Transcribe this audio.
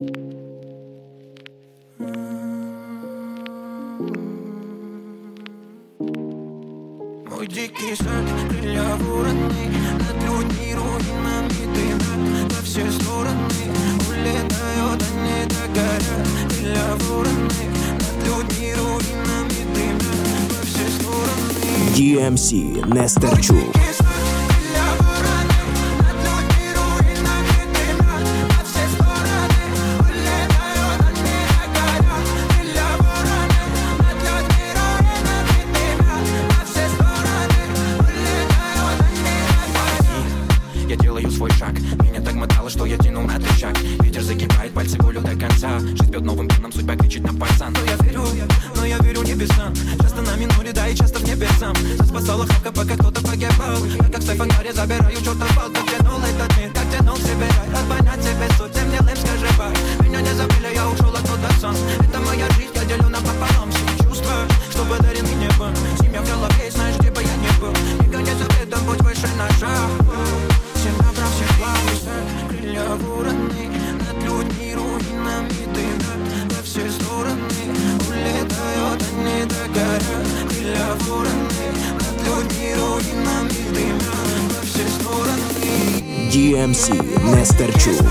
Мой дикий сад, крылья вороны. Над людьми руинами дымят Во все стороны. Улетают они догорят Крылья вороны. Над людьми руинами дымят Во все стороны. DMC Нестерчук свой шаг. Меня так мотало, что я тянул на шаг. Ветер загибает пальцы волю до конца. Жизнь бьет новым тоном, судьба кричит на пацан Но я верю, но я верю небесам. Часто на минуре, да и часто в небе сам Спасала хавка, пока кто-то погибал. Я как в фонаре забираю чертов пал Как тянул этот мир, как тянул себе рай Как понять себе суть, тем делаем, скажи бай Меня не забыли, я ушел оттуда сам. Это моя жизнь, я делю напополам Все чувства, что подарены небом С ним я в голове, знаешь, где бы я не был. Не гоняй за бредом, будь выше Всем все стороны улетают они догорят Крылья вороны Над людьми руинами дымят. Во все стороны. DMC Нестерчук